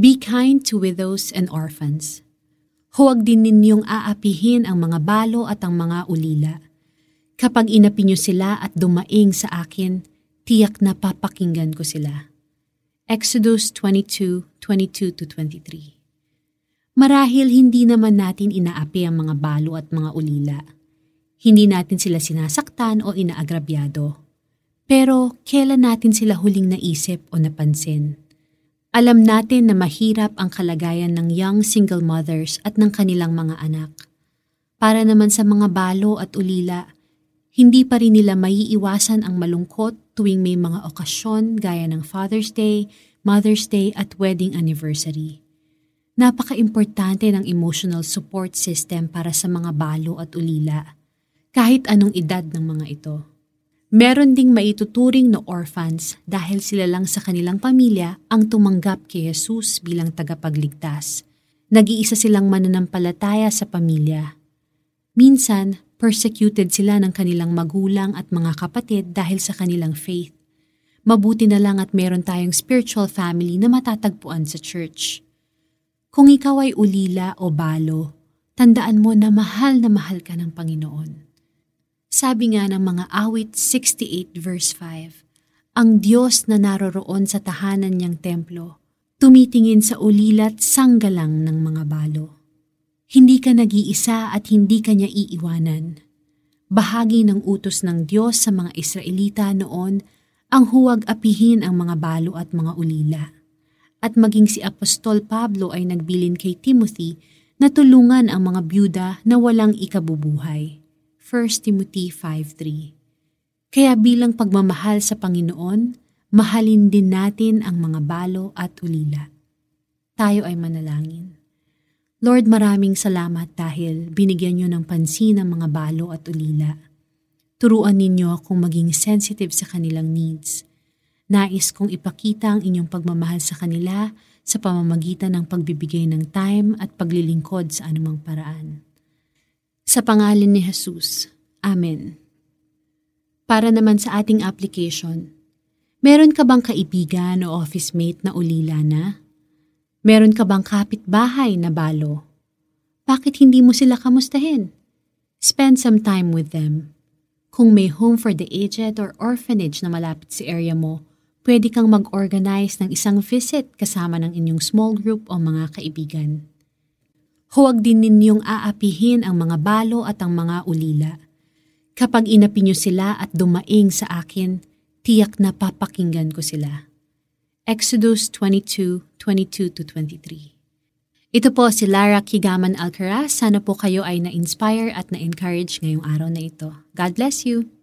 Be kind to widows and orphans. Huwag din ninyong aapihin ang mga balo at ang mga ulila. Kapag inapi niyo sila at dumaing sa akin, tiyak na papakinggan ko sila. Exodus 22:22-23 Marahil hindi naman natin inaapi ang mga balo at mga ulila. Hindi natin sila sinasaktan o inaagrabyado. Pero kailan natin sila huling naisip o napansin? Alam natin na mahirap ang kalagayan ng young single mothers at ng kanilang mga anak. Para naman sa mga balo at ulila, hindi pa rin nila maiiwasan ang malungkot tuwing may mga okasyon gaya ng Father's Day, Mother's Day at wedding anniversary. Napaka-importante ng emotional support system para sa mga balo at ulila, kahit anong edad ng mga ito. Meron ding maituturing na orphans dahil sila lang sa kanilang pamilya ang tumanggap kay Jesus bilang tagapagligtas. Nag-iisa silang mananampalataya sa pamilya. Minsan, persecuted sila ng kanilang magulang at mga kapatid dahil sa kanilang faith. Mabuti na lang at meron tayong spiritual family na matatagpuan sa church. Kung ikaw ay ulila o balo, tandaan mo na mahal na mahal ka ng Panginoon. Sabi nga ng mga awit 68 verse 5, Ang Diyos na naroroon sa tahanan niyang templo, tumitingin sa ulilat sanggalang ng mga balo. Hindi ka nag-iisa at hindi ka niya iiwanan. Bahagi ng utos ng Diyos sa mga Israelita noon ang huwag apihin ang mga balo at mga ulila at maging si Apostol Pablo ay nagbilin kay Timothy na tulungan ang mga byuda na walang ikabubuhay. 1 Timothy 5.3 Kaya bilang pagmamahal sa Panginoon, mahalin din natin ang mga balo at ulila. Tayo ay manalangin. Lord, maraming salamat dahil binigyan niyo ng pansin ang mga balo at ulila. Turuan ninyo akong maging sensitive sa kanilang needs – Nais kong ipakita ang inyong pagmamahal sa kanila sa pamamagitan ng pagbibigay ng time at paglilingkod sa anumang paraan. Sa pangalan ni Jesus. Amen. Para naman sa ating application, meron ka bang kaibigan o office mate na ulila na? Meron ka bang kapitbahay na balo? Bakit hindi mo sila kamustahin? Spend some time with them. Kung may home for the aged or orphanage na malapit sa area mo, pwede kang mag-organize ng isang visit kasama ng inyong small group o mga kaibigan. Huwag din ninyong aapihin ang mga balo at ang mga ulila. Kapag inapi nyo sila at dumaing sa akin, tiyak na papakinggan ko sila. Exodus 22:22-23 Ito po si Lara Kigaman Alcaraz. Sana po kayo ay na-inspire at na-encourage ngayong araw na ito. God bless you!